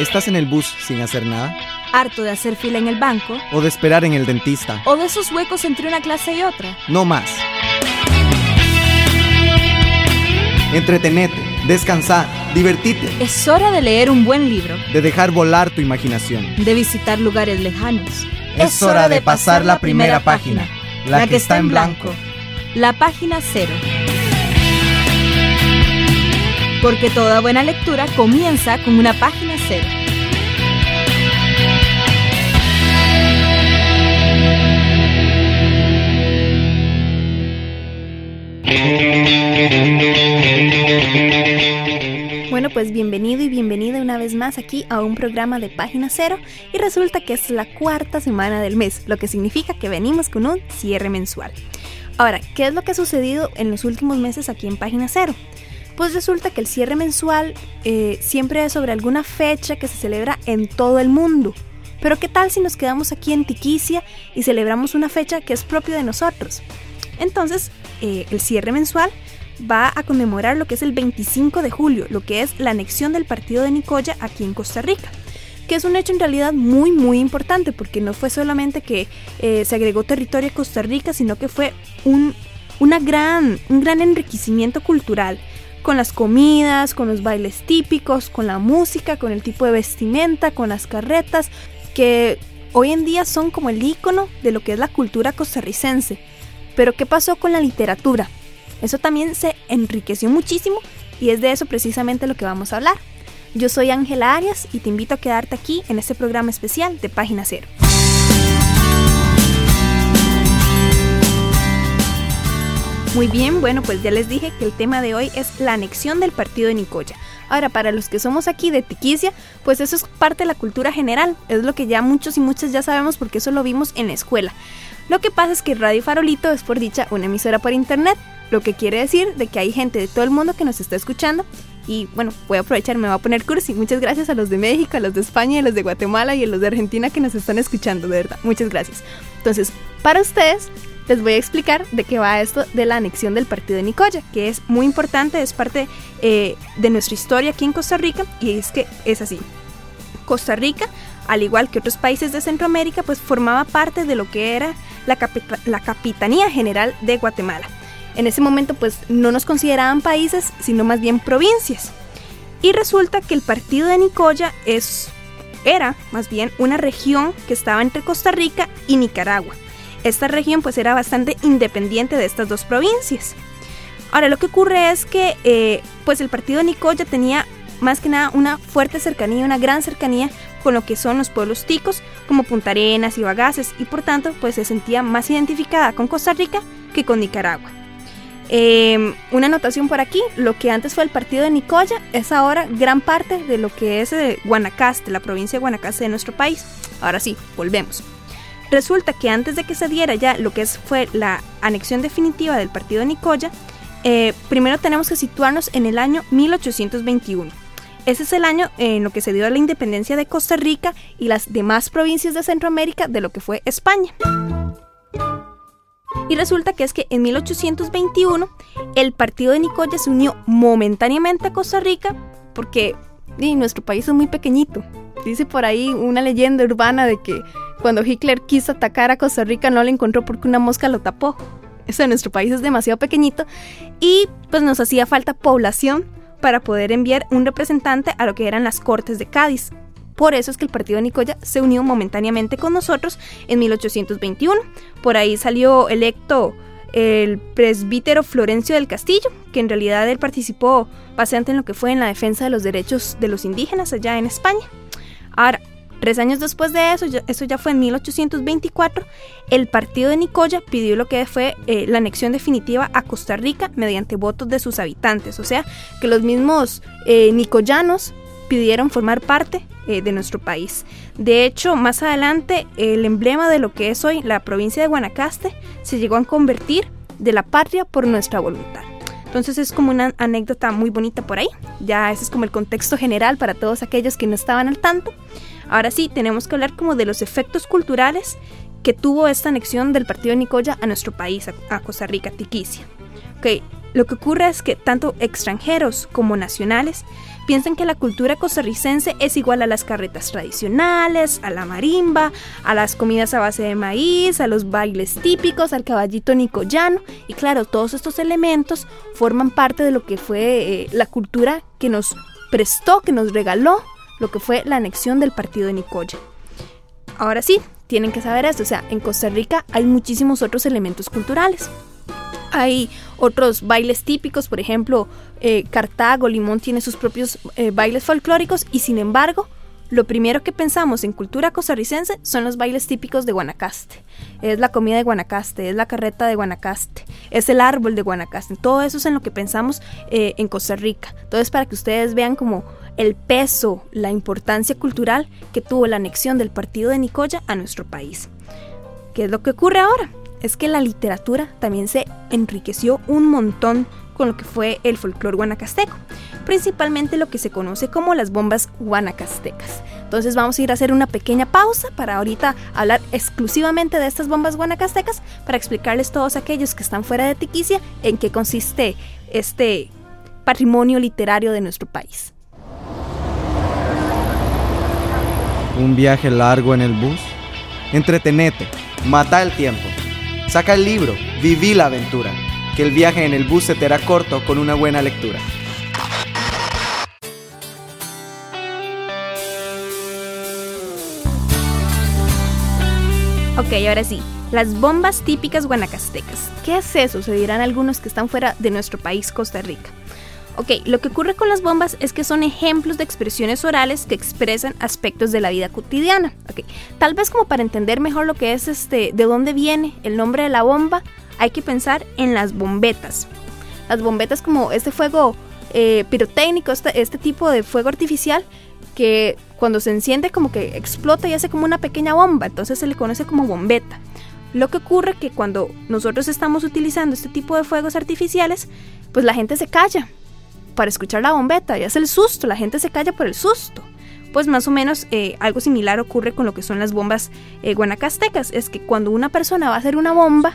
¿Estás en el bus sin hacer nada? ¿Harto de hacer fila en el banco? ¿O de esperar en el dentista? ¿O de esos huecos entre una clase y otra? No más. Entretenete, descansar, divertite. Es hora de leer un buen libro. De dejar volar tu imaginación. De visitar lugares lejanos. Es, hora de pasar la primera página, la, que, está en blanco. La página cero. Porque toda buena lectura comienza con una página cero. Bueno, pues bienvenido y bienvenida una vez más aquí a un programa de Página Cero y resulta que es la cuarta semana del mes, lo que significa que venimos con un cierre mensual. Ahora, ¿qué es lo que ha sucedido en los últimos meses aquí en Página Cero? Pues resulta que el cierre mensual eh, siempre es sobre alguna fecha que se celebra en todo el mundo. Pero ¿qué tal si nos quedamos aquí en Tiquicia y celebramos una fecha que es propia de nosotros? Entonces, eh, el cierre mensual va a conmemorar lo que es el 25 de julio, lo que es la anexión del partido de Nicoya aquí en Costa Rica que es un hecho en realidad muy muy importante porque no fue solamente que eh, se agregó territorio a Costa Rica, sino que fue un, una gran, un gran enriquecimiento cultural con las comidas, con los bailes típicos, con la música, con el tipo de vestimenta, con las carretas, que hoy en día son como el icono de lo que es la cultura costarricense. Pero ¿qué pasó con la literatura? Eso también se enriqueció muchísimo y es de eso precisamente lo que vamos a hablar. Yo soy Ángela Arias y te invito a quedarte aquí en este programa especial de Página Cero. Muy bien, bueno, pues ya les dije que el tema de hoy es la anexión del partido de Nicoya. Ahora, para los que somos aquí de Tiquicia, pues eso es parte de la cultura general, es lo que ya muchos y muchas ya sabemos porque eso lo vimos en la escuela. Lo que pasa es que Radio Farolito es por dicha una emisora por internet, lo que quiere decir de que hay gente de todo el mundo que nos está escuchando y bueno, voy a aprovechar, me voy a poner cursi. Muchas gracias a los de México, a los de España, a los de Guatemala y a los de Argentina que nos están escuchando, de verdad. Muchas gracias. Entonces, para ustedes, les voy a explicar de qué va esto de la anexión del partido de Nicoya, que es muy importante, es parte eh, de nuestra historia aquí en Costa Rica y es que es así. Costa Rica, al igual que otros países de Centroamérica, pues formaba parte de lo que era la, la Capitanía General de Guatemala. En ese momento pues no nos consideraban países, sino más bien provincias. Y resulta que el partido de Nicoya es, era más bien una región que estaba entre Costa Rica y Nicaragua. Esta región pues era bastante independiente de estas dos provincias. Ahora lo que ocurre es que eh, pues el partido Nicoya tenía más que nada una fuerte cercanía, una gran cercanía con lo que son los pueblos ticos como Punta Arenas y Bagaces y por tanto pues se sentía más identificada con Costa Rica que con Nicaragua. Em, una anotación por aquí, lo que antes fue el partido de Nicoya es ahora gran parte de lo que es eh, Guanacaste, la provincia de Guanacaste de nuestro país. Ahora sí, volvemos. Resulta que antes de que se diera ya lo que es, fue la anexión definitiva del partido de Nicoya, eh, primero tenemos que situarnos en el año 1821. Ese es el año en lo que se dio la independencia de Costa Rica y las demás provincias de Centroamérica de lo que fue España. Y resulta que es que en 1821 el partido de Nicoya se unió momentáneamente a Costa Rica porque nuestro país es muy pequeñito. Dice por ahí una leyenda urbana de que cuando Hitler quiso atacar a Costa Rica no lo encontró porque una mosca lo tapó. Eso en nuestro país es demasiado pequeñito y pues nos hacía falta población para poder enviar un representante a lo que eran las Cortes de Cádiz. Por eso es que el partido de Nicoya se unió momentáneamente con nosotros en 1821. Por ahí salió electo el presbítero Florencio del Castillo, que en realidad él participó bastante en lo que fue en la defensa de los derechos de los indígenas allá en España. Ahora, tres años después de eso, eso ya fue en 1824, el partido de Nicoya pidió lo que fue eh, la anexión definitiva a Costa Rica mediante votos de sus habitantes, o sea, que los mismos eh, nicoyanos pidieron formar parte eh, de nuestro país. De hecho, más adelante, el emblema de lo que es hoy la provincia de Guanacaste se llegó a convertir de la patria por nuestra voluntad. Entonces es como una anécdota muy bonita por ahí. Ya ese es como el contexto general para todos aquellos que no estaban al tanto. Ahora sí, tenemos que hablar como de los efectos culturales que tuvo esta anexión del partido Nicoya a nuestro país, a, Costa Rica, Tiquicia. Ok, lo que ocurre es que tanto extranjeros como nacionales piensan que la cultura costarricense es igual a las carretas tradicionales, a la marimba, a las comidas a base de maíz, a los bailes típicos, al caballito nicoyano. Y claro, todos estos elementos forman parte de lo que fue eh, la cultura que nos prestó, que nos regaló lo que fue la anexión del partido de Nicoya. Ahora sí, tienen que saber esto, o sea, en Costa Rica hay muchísimos otros elementos culturales. Hay otros bailes típicos, por ejemplo, eh, Cartago, Limón tiene sus propios eh, bailes folclóricos y sin embargo, lo primero que pensamos en cultura costarricense son los bailes típicos de Guanacaste. Es la comida de Guanacaste, es la carreta de Guanacaste, es el árbol de Guanacaste. Todo eso es en lo que pensamos eh, en Costa Rica. Entonces, para que ustedes vean como el peso, la importancia cultural que tuvo la anexión del partido de Nicoya a nuestro país. ¿Qué es lo que ocurre ahora? es que la literatura también se enriqueció un montón con lo que fue el folclore guanacasteco, principalmente lo que se conoce como las bombas guanacastecas. Entonces vamos a ir a hacer una pequeña pausa para ahorita hablar exclusivamente de estas bombas guanacastecas para explicarles todos aquellos que están fuera de Tiquicia en qué consiste este patrimonio literario de nuestro país. Un viaje largo en el bus. Entretenete, mata el tiempo Saca el libro, viví la aventura, que el viaje en el bus se te hará corto con una buena lectura. Ok, ahora sí, las bombas típicas guanacastecas. ¿Qué es eso? Se dirán algunos que están fuera de nuestro país, Costa Rica. Ok, lo que ocurre con las bombas es que son ejemplos de expresiones orales que expresan aspectos de la vida cotidiana. Ok, tal vez como para entender mejor lo que es este, de dónde viene el nombre de la bomba, hay que pensar en las bombetas. Las bombetas como este fuego eh, pirotécnico, este, este tipo de fuego artificial que cuando se enciende como que explota y hace como una pequeña bomba, entonces se le conoce como bombeta. Lo que ocurre que cuando nosotros estamos utilizando este tipo de fuegos artificiales, pues la gente se calla, para escuchar la bombeta y hace el susto, la gente se calla por el susto. Pues más o menos eh, algo similar ocurre con lo que son las bombas eh, guanacastecas. Es que cuando una persona va a hacer una bomba,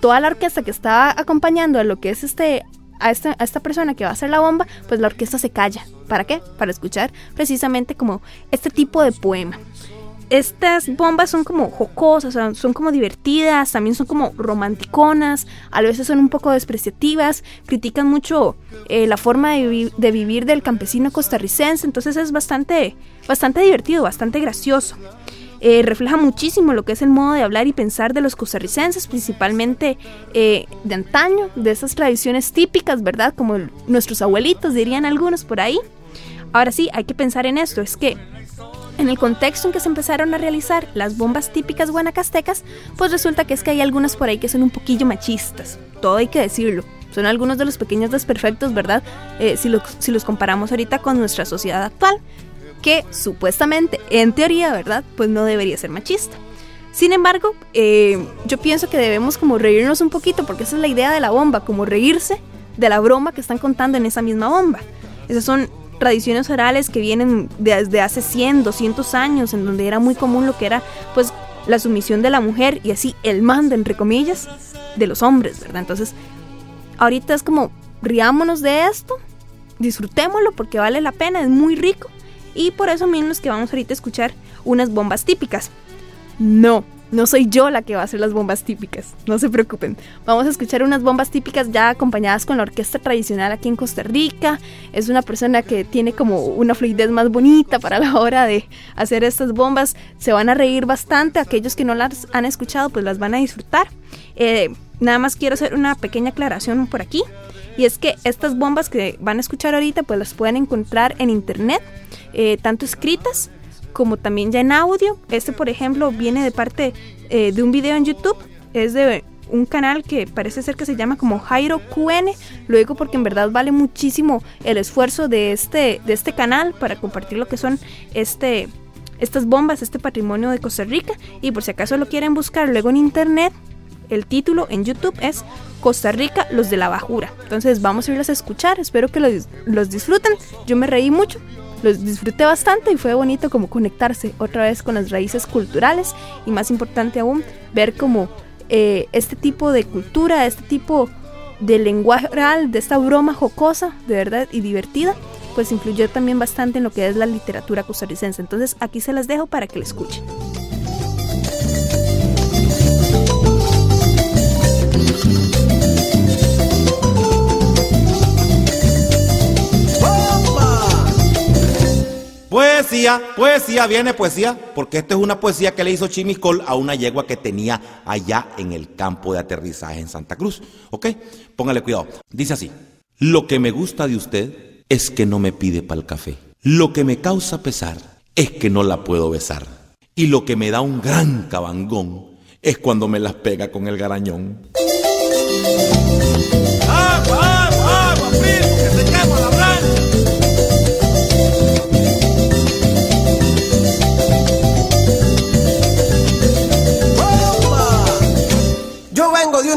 toda la orquesta que está acompañando a lo que es este a esta, a esta persona que va a hacer la bomba, pues la orquesta se calla. ¿Para qué? Para escuchar precisamente como este tipo de poema estas bombas son como jocosas, son, como divertidas, también son como romanticonas, a veces son un poco despreciativas, critican mucho eh, la forma de, vivir del campesino costarricense, entonces es bastante, bastante divertido, bastante gracioso. Eh, refleja muchísimo lo que es el modo de hablar y pensar de los costarricenses, principalmente eh, de antaño, de esas tradiciones típicas, ¿verdad? Como nuestros abuelitos dirían algunos por ahí. Ahora sí, hay que pensar en esto, es que en el contexto en que se empezaron a realizar las bombas típicas guanacastecas, pues resulta que es que hay algunas por ahí que son un poquillo machistas, todo hay que decirlo. Son algunos de los pequeños desperfectos, ¿verdad? Eh, si, si los comparamos ahorita con nuestra sociedad actual, que supuestamente, en teoría, ¿verdad? Pues no debería ser machista. Sin embargo, eh, yo pienso que debemos como reírnos un poquito, porque esa es la idea de la bomba, como reírse de la broma que están contando en esa misma bomba. Esas son tradiciones orales que vienen desde hace 100, 200 años, en donde era muy común lo que era pues la sumisión de la mujer y así el mando, entre comillas, de los hombres, ¿verdad? Entonces, ahorita es como, riámonos de esto, disfrutémoslo porque vale la pena, es muy rico y por eso mismo es que vamos ahorita a escuchar unas bombas típicas. No, no soy yo la que va a hacer las bombas típicas, no se preocupen. Vamos a escuchar unas bombas típicas ya acompañadas con la orquesta tradicional aquí en Costa Rica. Es una persona que tiene como una fluidez más bonita para la hora de hacer estas bombas. Se van a reír bastante, aquellos que no las han escuchado pues las van a disfrutar. Eh, nada más quiero hacer una pequeña aclaración por aquí. Y es que estas bombas que van a escuchar ahorita pues las pueden encontrar en internet, eh, tanto escritas como también ya en audio. Este, por ejemplo, viene de parte eh, de un video en YouTube. Es de un canal que parece ser que se llama como Jairo QN. Lo digo porque en verdad vale muchísimo el esfuerzo de este, de este canal para compartir lo que son este, estas bombas, este patrimonio de Costa Rica. Y por si acaso lo quieren buscar luego en internet, el título en YouTube es Costa Rica, los de la bajura. Entonces vamos a irlos a escuchar, espero que los, los disfruten. Yo me reí mucho, los disfruté bastante y fue bonito como conectarse otra vez con las raíces culturales y más importante aún ver como eh, este tipo de cultura, este tipo del lenguaje oral, de esta broma jocosa, de verdad, y divertida, pues influyó también bastante en lo que es la literatura costarricense. Entonces aquí se las dejo para que la escuchen. Poesía, viene poesía, porque esta es una poesía que le hizo Chimiscol a una yegua que tenía allá en el campo de aterrizaje en Santa Cruz. ¿Ok? Póngale cuidado. Dice así, lo que me gusta de usted es que no me pide para el café. Lo que me causa pesar es que no la puedo besar. Y lo que me da un gran cabangón es cuando me las pega con el garañón.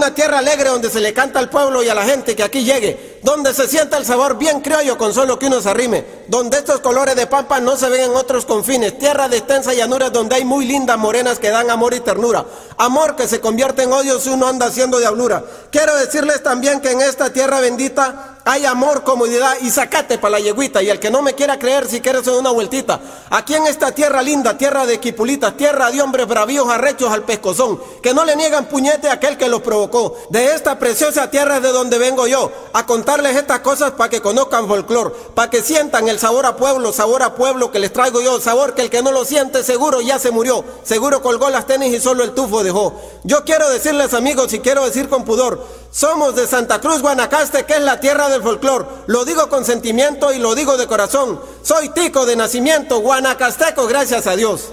Una tierra alegre donde se le canta al pueblo y a la gente que aquí llegue, donde se sienta el sabor bien criollo con solo que uno se arrime, donde estos colores de pampa no se ven en otros confines, tierra de extensa llanura donde hay muy lindas morenas que dan amor y ternura, amor que se convierte en odio si uno anda haciendo diablura. Quiero decirles también que en esta tierra bendita hay amor, comodidad y sacate para la yeguita. Y el que no me quiera creer, si quieres una vueltita. Aquí en esta tierra linda, tierra de equipulitas, tierra de hombres bravíos arrechos al pescozón, que no le niegan puñete a aquel que los provocó. De esta preciosa tierra es de donde vengo yo, a contarles estas cosas para que conozcan folclor, para que sientan el sabor a pueblo, sabor a pueblo que les traigo yo, sabor que el que no lo siente seguro ya se murió, seguro colgó las tenis y solo el tufo dejó. Yo quiero decirles amigos y quiero decir con pudor, somos de Santa Cruz, Guanacaste, que es la tierra del folclor. Lo digo con sentimiento y lo digo de corazón. Soy tico de nacimiento, guanacasteco, gracias a Dios.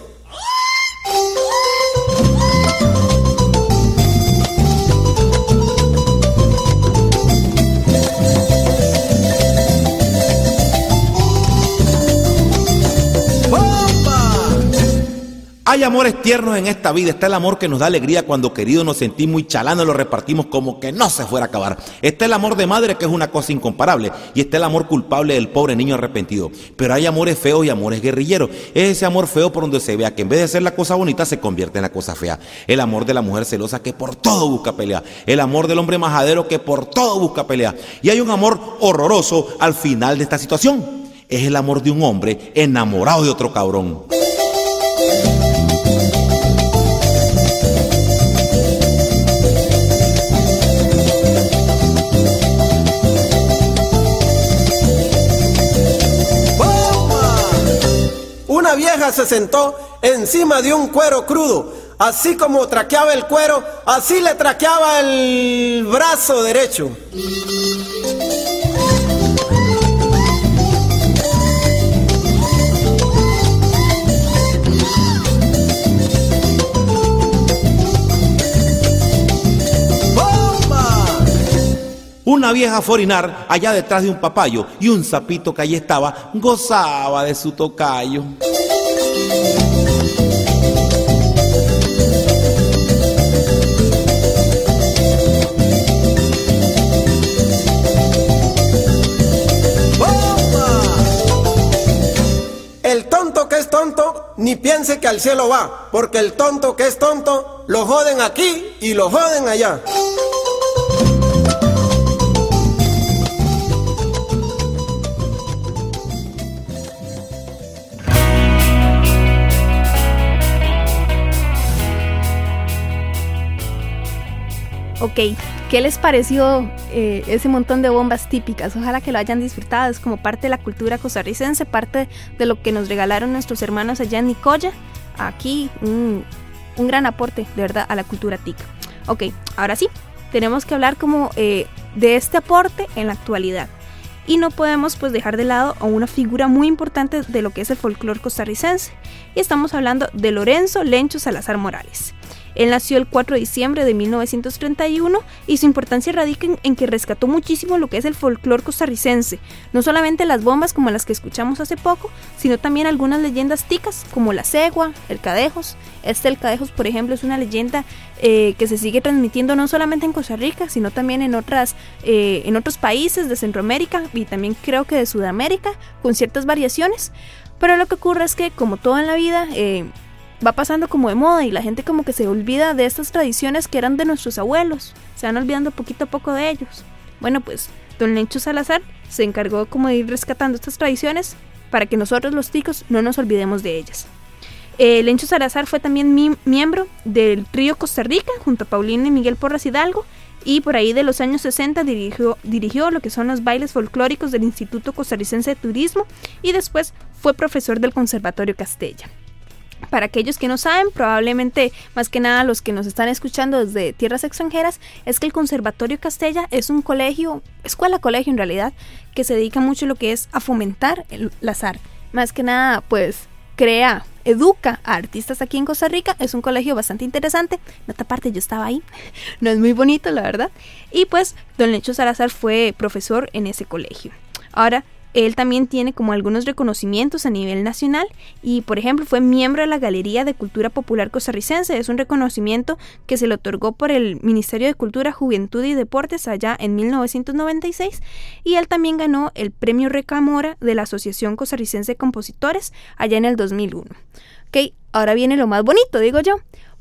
Hay amores tiernos en esta vida. Está el amor que nos da alegría cuando queridos nos sentimos y chalando lo repartimos como que no se fuera a acabar. Está el amor de madre que es una cosa incomparable. Y está el amor culpable del pobre niño arrepentido. Pero hay amores feos y amores guerrilleros. Es ese amor feo por donde se vea que en vez de ser la cosa bonita se convierte en la cosa fea. El amor de la mujer celosa que por todo busca pelea. El amor del hombre majadero que por todo busca pelea. Y hay un amor horroroso al final de esta situación. Es el amor de un hombre enamorado de otro cabrón. Se sentó encima de un cuero crudo. Así como traqueaba el cuero, así le traqueaba el brazo derecho. Una vieja forinar allá detrás de un papayo y un sapito que allí estaba gozaba de su tocayo. Ni piense que al cielo va, porque el tonto que es tonto, lo joden aquí y lo joden allá. Ok, ¿qué les pareció eh, ese montón de bombas típicas? Ojalá que lo hayan disfrutado, es como parte de la cultura costarricense, parte de lo que nos regalaron nuestros hermanos allá en Nicoya. Aquí un, gran aporte, de verdad, a la cultura tica. Ok, ahora sí, tenemos que hablar como eh, de este aporte en la actualidad. Y no podemos pues dejar de lado a una figura muy importante de lo que es el folclore costarricense. Y estamos hablando de Lorenzo Lencho Salazar Morales. Él nació el 4 de diciembre de 1931 y su importancia radica en, que rescató muchísimo lo que es el folclore costarricense, no solamente las bombas como las que escuchamos hace poco, sino también algunas leyendas ticas como la cegua, el cadejos. Este el cadejos, por ejemplo, es una leyenda eh, que se sigue transmitiendo no solamente en Costa Rica, sino también en, otras, eh, en otros países de Centroamérica y también creo que de Sudamérica, con ciertas variaciones. Pero lo que ocurre es que, como todo en la vida, eh, va pasando como de moda y la gente como que se olvida de estas tradiciones que eran de nuestros abuelos, se van olvidando poquito a poco de ellos. Bueno, pues don Lencho Salazar se encargó como de ir rescatando estas tradiciones para que nosotros los ticos no nos olvidemos de ellas. Eh, Lencho Salazar fue también miembro del trío Costa Rica junto a Paulina y Miguel Porras Hidalgo y por ahí de los años 60 dirigió, dirigió lo que son los bailes folclóricos del Instituto Costarricense de Turismo y después fue profesor del Conservatorio Castella. Para aquellos que no saben, probablemente más que nada los que nos están escuchando desde tierras extranjeras, es que el Conservatorio Castella es un colegio, escuela colegio en realidad, que se dedica mucho a lo que es a fomentar el, las artes. Más que nada, pues crea, educa a artistas aquí en Costa Rica. Es un colegio bastante interesante. En otra parte yo estaba ahí. No es muy bonito, la verdad. Y pues don Lecho Salazar fue profesor en ese colegio. Ahora, él también tiene como algunos reconocimientos a nivel nacional y, por ejemplo, fue miembro de la Galería de Cultura Popular Costarricense. Es un reconocimiento que se le otorgó por el Ministerio de Cultura, Juventud y Deportes allá en 1996 y él también ganó el Premio Recamora de la Asociación Costarricense de Compositores allá en el 2001. Ok, ahora viene lo más bonito, digo yo,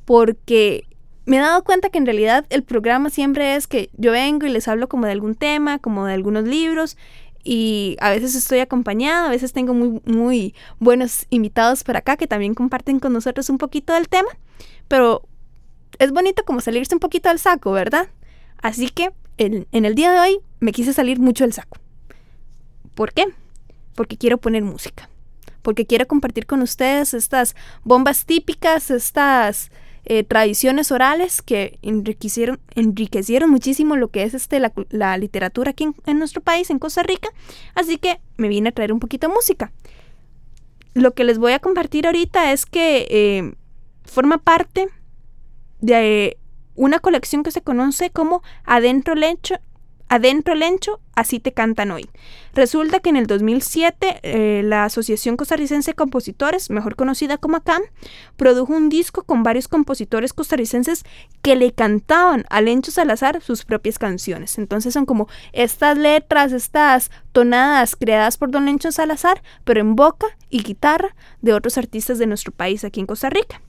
porque me he dado cuenta que en realidad el programa siempre es que yo vengo y les hablo como de algún tema, como de algunos libros y a veces estoy acompañada, a veces tengo muy, muy buenos invitados por acá que también comparten con nosotros un poquito del tema, pero es bonito como salirse un poquito del saco, ¿verdad? Así que en, en el día de hoy me quise salir mucho del saco. ¿Por qué? Porque quiero poner música, porque quiero compartir con ustedes estas bombas típicas, estas eh, tradiciones orales que enriquecieron, enriquecieron muchísimo lo que es este, la, literatura aquí en, nuestro país, en Costa Rica. Así que me vine a traer un poquito de música. Lo que les voy a compartir ahorita es que eh, forma parte de una colección que se conoce como Adentro Lecho, Adentro Lencho, así te cantan hoy. Resulta que en el 2007 eh, la Asociación Costarricense de Compositores, mejor conocida como ACAM, produjo un disco con varios compositores costarricenses que le cantaban a Lencho Salazar sus propias canciones. Entonces son como estas letras, estas tonadas creadas por don Lencho Salazar, pero en boca y guitarra de otros artistas de nuestro país aquí en Costa Rica.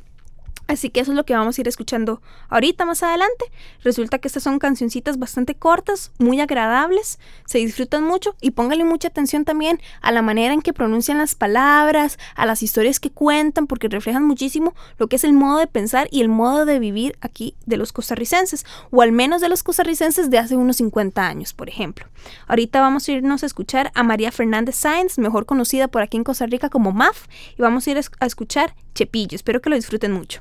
Así que eso es lo que vamos a ir escuchando ahorita más adelante. Resulta que estas son cancioncitas bastante cortas, muy agradables, se disfrutan mucho y póngale mucha atención también a la manera en que pronuncian las palabras, a las historias que cuentan, porque reflejan muchísimo lo que es el modo de pensar y el modo de vivir aquí de los costarricenses, o al menos de los costarricenses de hace unos 50 años, por ejemplo. Ahorita vamos a irnos a escuchar a María Fernández Sáenz, mejor conocida por aquí en Costa Rica como MAF, y vamos a ir a escuchar Chepillo. Espero que lo disfruten mucho.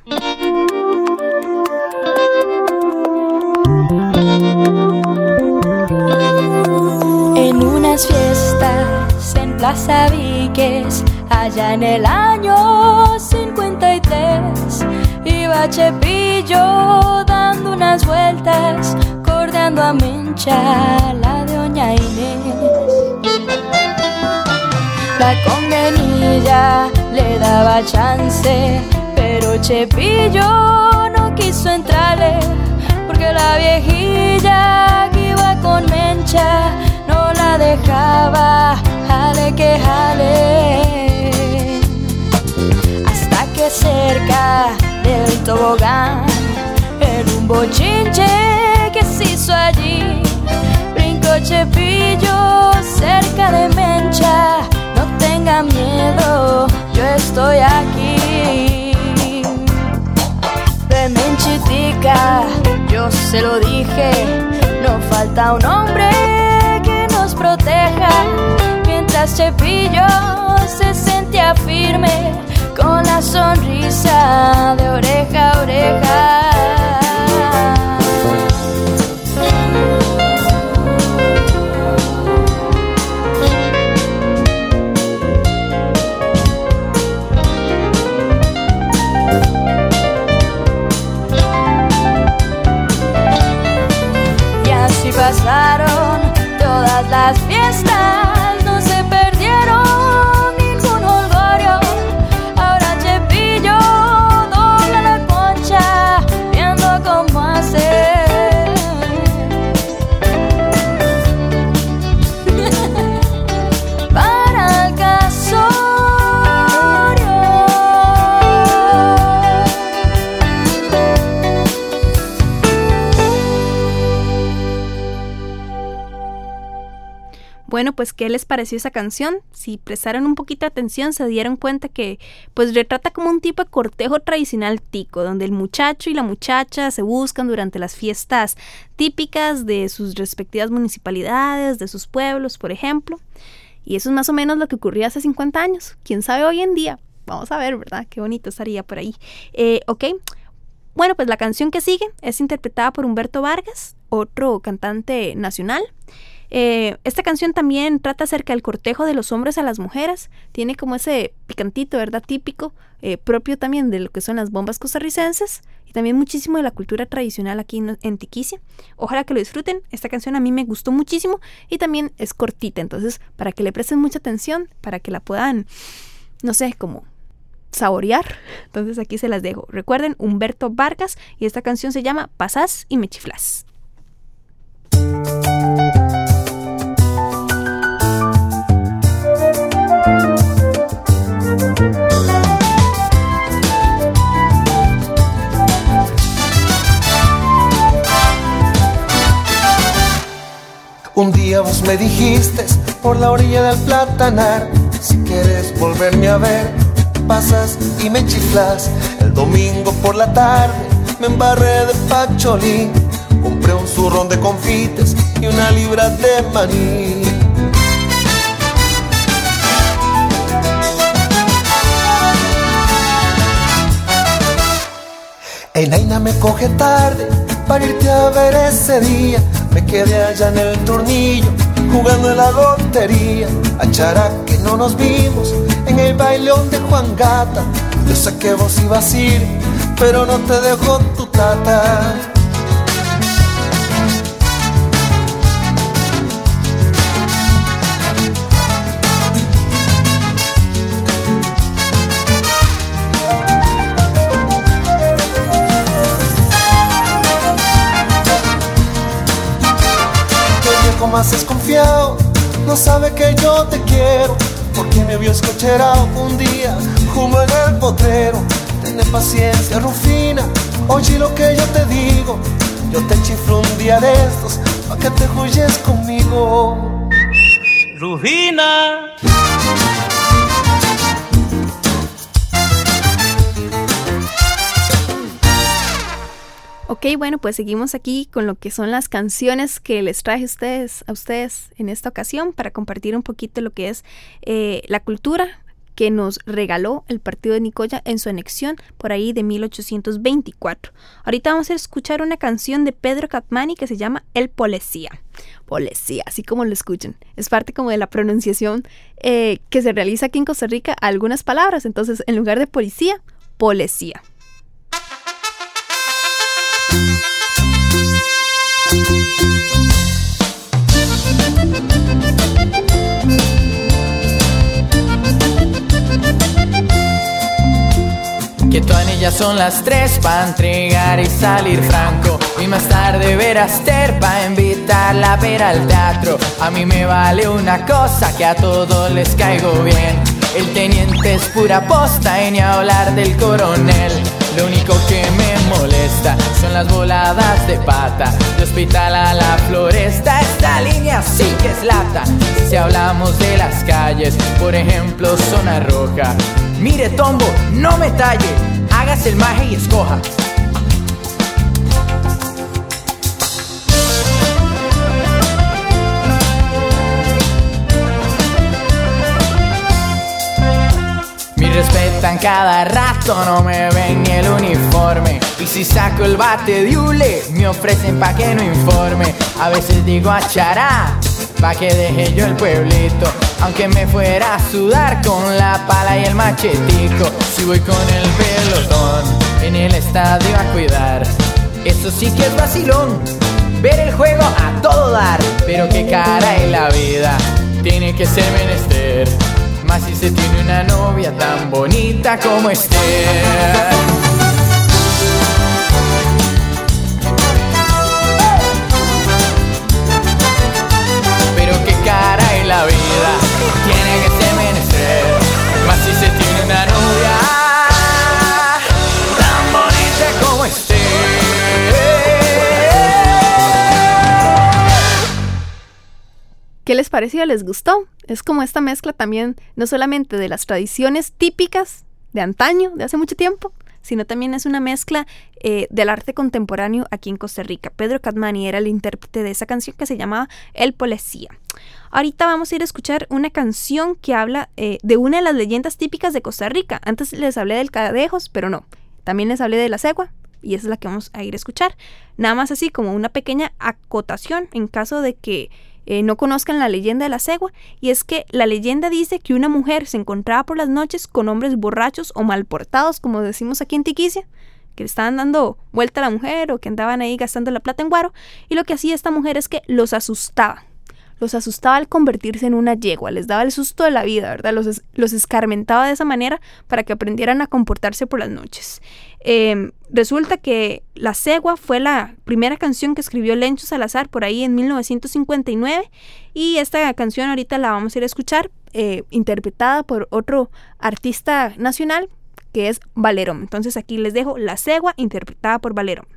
En unas fiestas en Plaza Víquez, allá en el año 53, iba Chepillo dando unas vueltas, cordeando a Mencha, la de Doña Inés. La convenilla le daba chance, pero Chepillo no quiso entrarle, porque la viejilla que iba con Mencha no la dejaba, jale que jale. Hasta que cerca del tobogán, en un bochinche que se hizo allí, brincó Chepillo cerca de Mencha tenga miedo, yo estoy aquí. Ven, chitica, yo se lo dije, no falta un hombre que nos proteja. Mientras Chepillo se sentía firme con la sonrisa de oreja a oreja. Pasaron todas las fiestas, pues ¿qué les pareció esa canción? Si prestaron un poquito de atención se dieron cuenta que pues retrata como un tipo de cortejo tradicional tico, donde el muchacho y la muchacha se buscan durante las fiestas típicas de sus respectivas municipalidades, de sus pueblos, por ejemplo. Y eso es más o menos lo que ocurría hace 50 años. ¿Quién sabe hoy en día? Vamos a ver, ¿verdad? Qué bonito estaría por ahí. Eh, ok. Bueno, pues la canción que sigue es interpretada por Humberto Vargas, otro cantante nacional. Eh, esta canción también trata acerca del cortejo de los hombres a las mujeres. Tiene como ese picantito, ¿verdad? Típico, eh, propio también de lo que son las bombas costarricenses y también muchísimo de la cultura tradicional aquí en, Tiquicia. Ojalá que lo disfruten. Esta canción a mí me gustó muchísimo y también es cortita. Entonces, para que le presten mucha atención, para que la puedan, no sé, como saborear. Entonces aquí se las dejo. Recuerden, Humberto Vargas y esta canción se llama Pasás y me chiflas. Un día vos me dijiste por la orilla del platanar, si quieres volverme a ver, pasas y me chiflas. El domingo por la tarde me embarré de pacholí, compré un zurrón de confites y una libra de maní. El Naina me coge tarde para irte a ver ese día me quedé allá en el tornillo, jugando en la lotería. A Chara que no nos vimos en el bailón de Juan Gata. Yo sé que vos ibas a ir, pero no te dejo tu tata. Más es confiado, no sabe que yo te quiero, porque me vio escocherado un día, jugo en el potrero. Ten paciencia, Rufina, oye lo que yo te digo, yo te chiflo un día de estos, pa' que te huyes conmigo. Ok, bueno, pues seguimos aquí con lo que son las canciones que les traje a ustedes, a ustedes en esta ocasión para compartir un poquito lo que es eh, la cultura que nos regaló el partido de Nicoya en su anexión por ahí de 1824. Ahorita vamos a escuchar una canción de Pedro Capmani que se llama El Policía. Policía, así como lo escuchan. Es parte como de la pronunciación eh, que se realiza aquí en Costa Rica algunas palabras. Entonces, en lugar de policía, policía. Que tu anilla son las tres para entregar y salir franco. Y más tarde ver a Esther para invitarla a ver al teatro. A mí me vale una cosa que a todos les caigo bien. El teniente es pura posta y ni hablar del coronel. Lo único que me molesta son las voladas de pata. De hospital a la floresta, esta línea sí que es lata. Si hablamos de las calles, por ejemplo, zona roja. Mire, Tombo, no me talle, hágase el maje y escoja. Cada rato, no me ven ni el uniforme. Y si saco el bate de hule, me ofrecen pa' que no informe. A veces digo a chará, pa' que deje yo el pueblito. Aunque me fuera a sudar con la pala y el machetico. Si voy con el pelotón en el estadio a cuidar, eso sí que es vacilón. Ver el juego a todo dar, pero qué cara en la vida tiene que ser menester tan bonita como Esther. Les? ¿Les gustó? Es como esta mezcla también, no solamente de las tradiciones típicas de antaño, de hace mucho tiempo, sino también es una mezcla eh, del arte contemporáneo aquí en Costa Rica. Pedro Catmani era el intérprete de esa canción que se llamaba El Policía. Ahorita vamos a ir a escuchar una canción que habla eh, de una de las leyendas típicas de Costa Rica. Antes les hablé del cadejos, pero no. También les hablé de la cegua, y esa es la que vamos a ir a escuchar. Nada más así como una pequeña acotación en caso de que eh, no conozcan la leyenda de la cegua, y es que la leyenda dice que una mujer se encontraba por las noches con hombres borrachos o mal portados, como decimos aquí en Tiquicia, que le estaban dando vuelta a la mujer o que andaban ahí gastando la plata en guaro, y lo que hacía esta mujer es que los asustaba los asustaba al convertirse en una yegua, les daba el susto de la vida, ¿verdad? Los, los escarmentaba de esa manera para que aprendieran a comportarse por las noches. Em, resulta que La Cegua fue la primera canción que escribió Lencho Salazar por ahí en 1959 y esta canción ahorita la vamos a ir a escuchar eh, interpretada por otro artista nacional que es Valerón. Entonces aquí les dejo La Cegua interpretada por Valerón.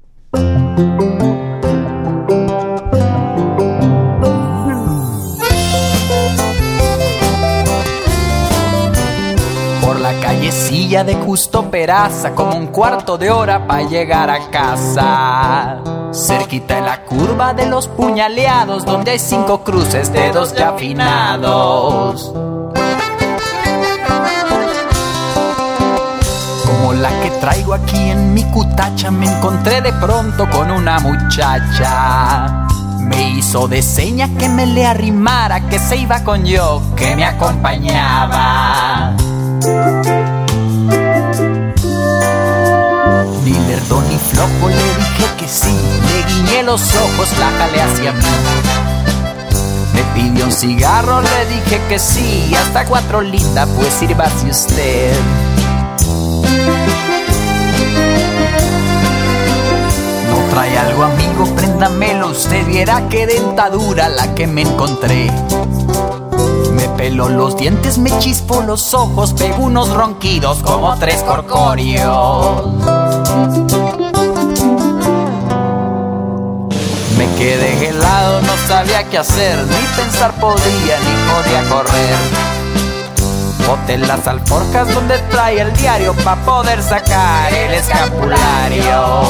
Callecilla de Justo Peraza, como un cuarto de hora para llegar a casa. Cerquita en la curva de los puñaleados, donde hay cinco cruces de dos ya afinados. Como la que traigo aquí en mi cutacha, me encontré de pronto con una muchacha. Me hizo de seña que me le arrimara, que se iba con yo, que me acompañaba. Lerdo ni flojo le dije que sí, le guiñé los ojos, la jalé hacia mí. Me pidió un cigarro, le dije que sí, hasta cuatro lindas, pues sírvase usted. No trae algo, amigo, préndamelo, usted viera qué dentadura la que me encontré. Me peló los dientes, me chispo los ojos, pego unos ronquidos como tres corcorios. Me quedé helado, no sabía qué hacer, ni pensar podía, ni podía correr. Boté las alforjas donde trae el diario para poder sacar el escapulario.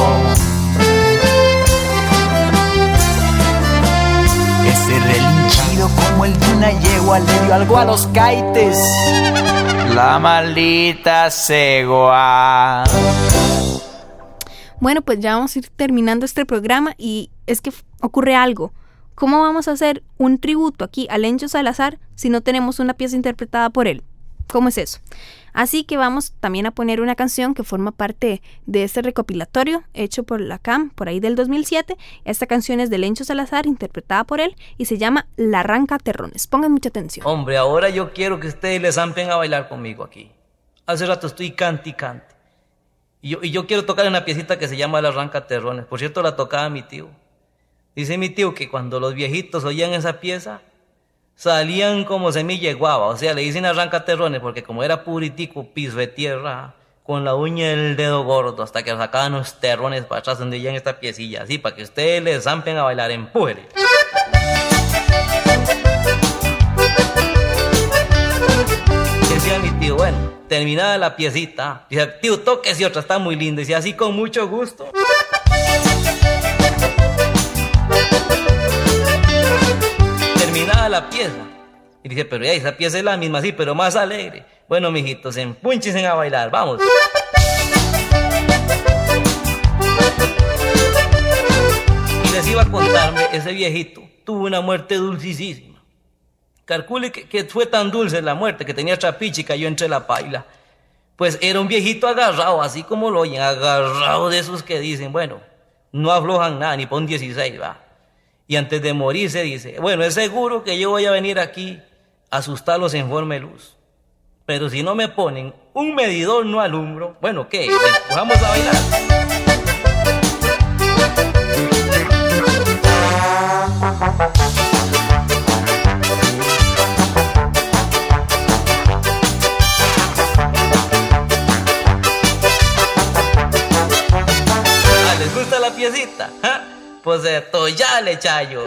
Ese relinchido como el de una yegua le dio algo a los caites. La maldita cegua. Bueno, pues ya vamos a ir terminando este programa y es que ocurre algo. ¿Cómo vamos a hacer un tributo aquí a Lencho Salazar si no tenemos una pieza interpretada por él? ¿Cómo es eso? Así que vamos también a poner una canción que forma parte de este recopilatorio hecho por la CAM por ahí del 2007. Esta canción es de Lencho Salazar, interpretada por él, y se llama La Arranca Terrones. Pongan mucha atención. Hombre, ahora yo quiero que ustedes les zampen a bailar conmigo aquí. Hace rato estoy cante y cante. Y yo, quiero tocar una piecita que se llama La Arranca Terrones. Por cierto, la tocaba mi tío. Dice mi tío que cuando los viejitos oían esa pieza, salían como semilla guava, o sea, le dicen arranca terrones porque como era puritico, piso de tierra, con la uña del dedo gordo, hasta que sacaban los terrones para atrás donde ya esta piecilla, así, para que ustedes les zampen a bailar, empuje. Decía mi tío, bueno, terminada la piecita, dice, tío, toque si otra, está muy linda, y así con mucho gusto. terminada la pieza. Y dice, pero ya, esa pieza es la misma, sí, pero más alegre. Bueno, mijitos, empunchense a bailar, vamos. Y les iba a contarme, ese viejito tuvo una muerte dulcisísima. Calcule que, fue tan dulce la muerte que tenía trapiche y cayó entre la paila. Pues era un viejito agarrado, así como lo oyen, agarrado de esos que dicen, bueno, no aflojan nada, ni pon 16, va. Y antes de morirse dice, bueno, es seguro que yo voy a venir aquí a asustarlos en forma de luz. Pero si no me ponen un medidor no alumbro, bueno, ¿qué? Vamos a bailar. pues de Toyale Chayo.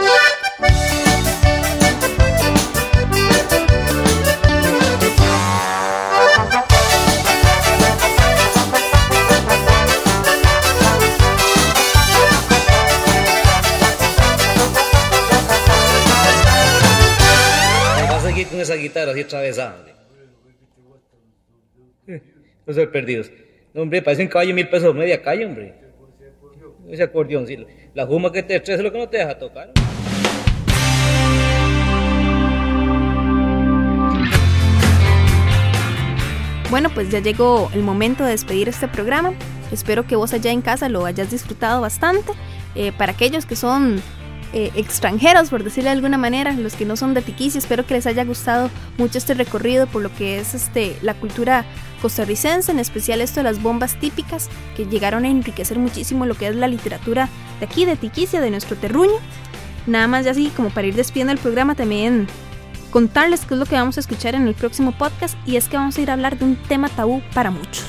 aquí con esa guitarra así otra vez, hombre. Eh, no soy perdidos. No, hombre, parece un caballo mil pesos media calle, hombre. Ese acordeón. La juma que te estresa es lo que no te deja tocar. Bueno, pues ya llegó el momento de despedir este programa. Espero que vos allá en casa lo hayas disfrutado bastante. Eh, para aquellos que son eh, extranjeros, por decirlo de alguna manera, los que no son de Tiquisi, espero que les haya gustado mucho este recorrido por lo que es este, la cultura costarricense, en especial esto de las bombas típicas, que llegaron a enriquecer muchísimo lo que es la literatura de aquí, de Tiquisia, de nuestro terruño. Nada más ya así como para ir despidiendo el programa también contarles qué es lo que vamos a escuchar en el próximo podcast y es que vamos a ir a hablar de un tema tabú para muchos.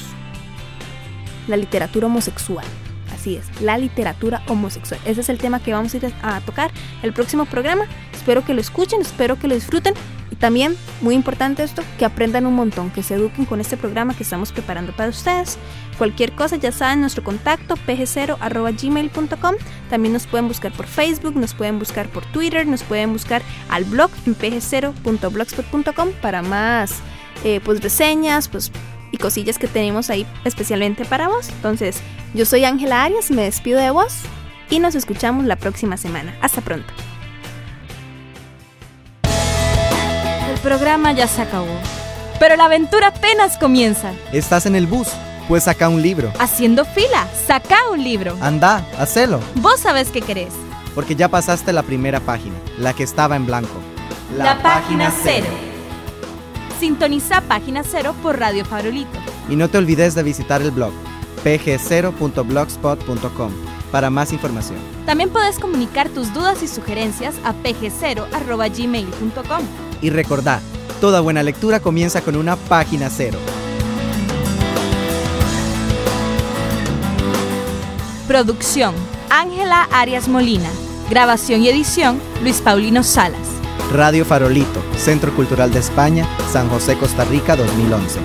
La literatura homosexual. Así es, la literatura homosexual. Ese es el tema que vamos a ir a tocar el próximo programa. Espero que lo escuchen, espero que lo disfruten también, muy importante esto, que aprendan un montón, que se eduquen con este programa que estamos preparando para ustedes. Cualquier cosa ya saben nuestro contacto pg0.gmail.com. También nos pueden buscar por Facebook, nos pueden buscar por Twitter, nos pueden buscar al blog en pg0.blogspot.com para más eh, pues reseñas, pues y cosillas que tenemos ahí especialmente para vos. Entonces, yo soy Ángela Arias, me despido de vos y nos escuchamos la próxima semana. Hasta pronto. El programa ya se acabó. Pero la aventura apenas comienza. ¿Estás en el bus? Pues saca un libro. Haciendo fila, saca un libro. Anda, hacelo. Vos sabés qué querés. Porque ya pasaste la primera página, la que estaba en blanco. La, página cero. Sintoniza Página Cero por Radio Farolito. Y no te olvides de visitar el blog pg0.blogspot.com para más información. También puedes comunicar tus dudas y sugerencias a pg0.gmail.com. Y recordá, toda buena lectura comienza con una página cero. Producción: Ángela Arias Molina. Grabación y edición: Luis Paulino Salas. Radio Farolito, Centro Cultural de España, San José, Costa Rica 2011.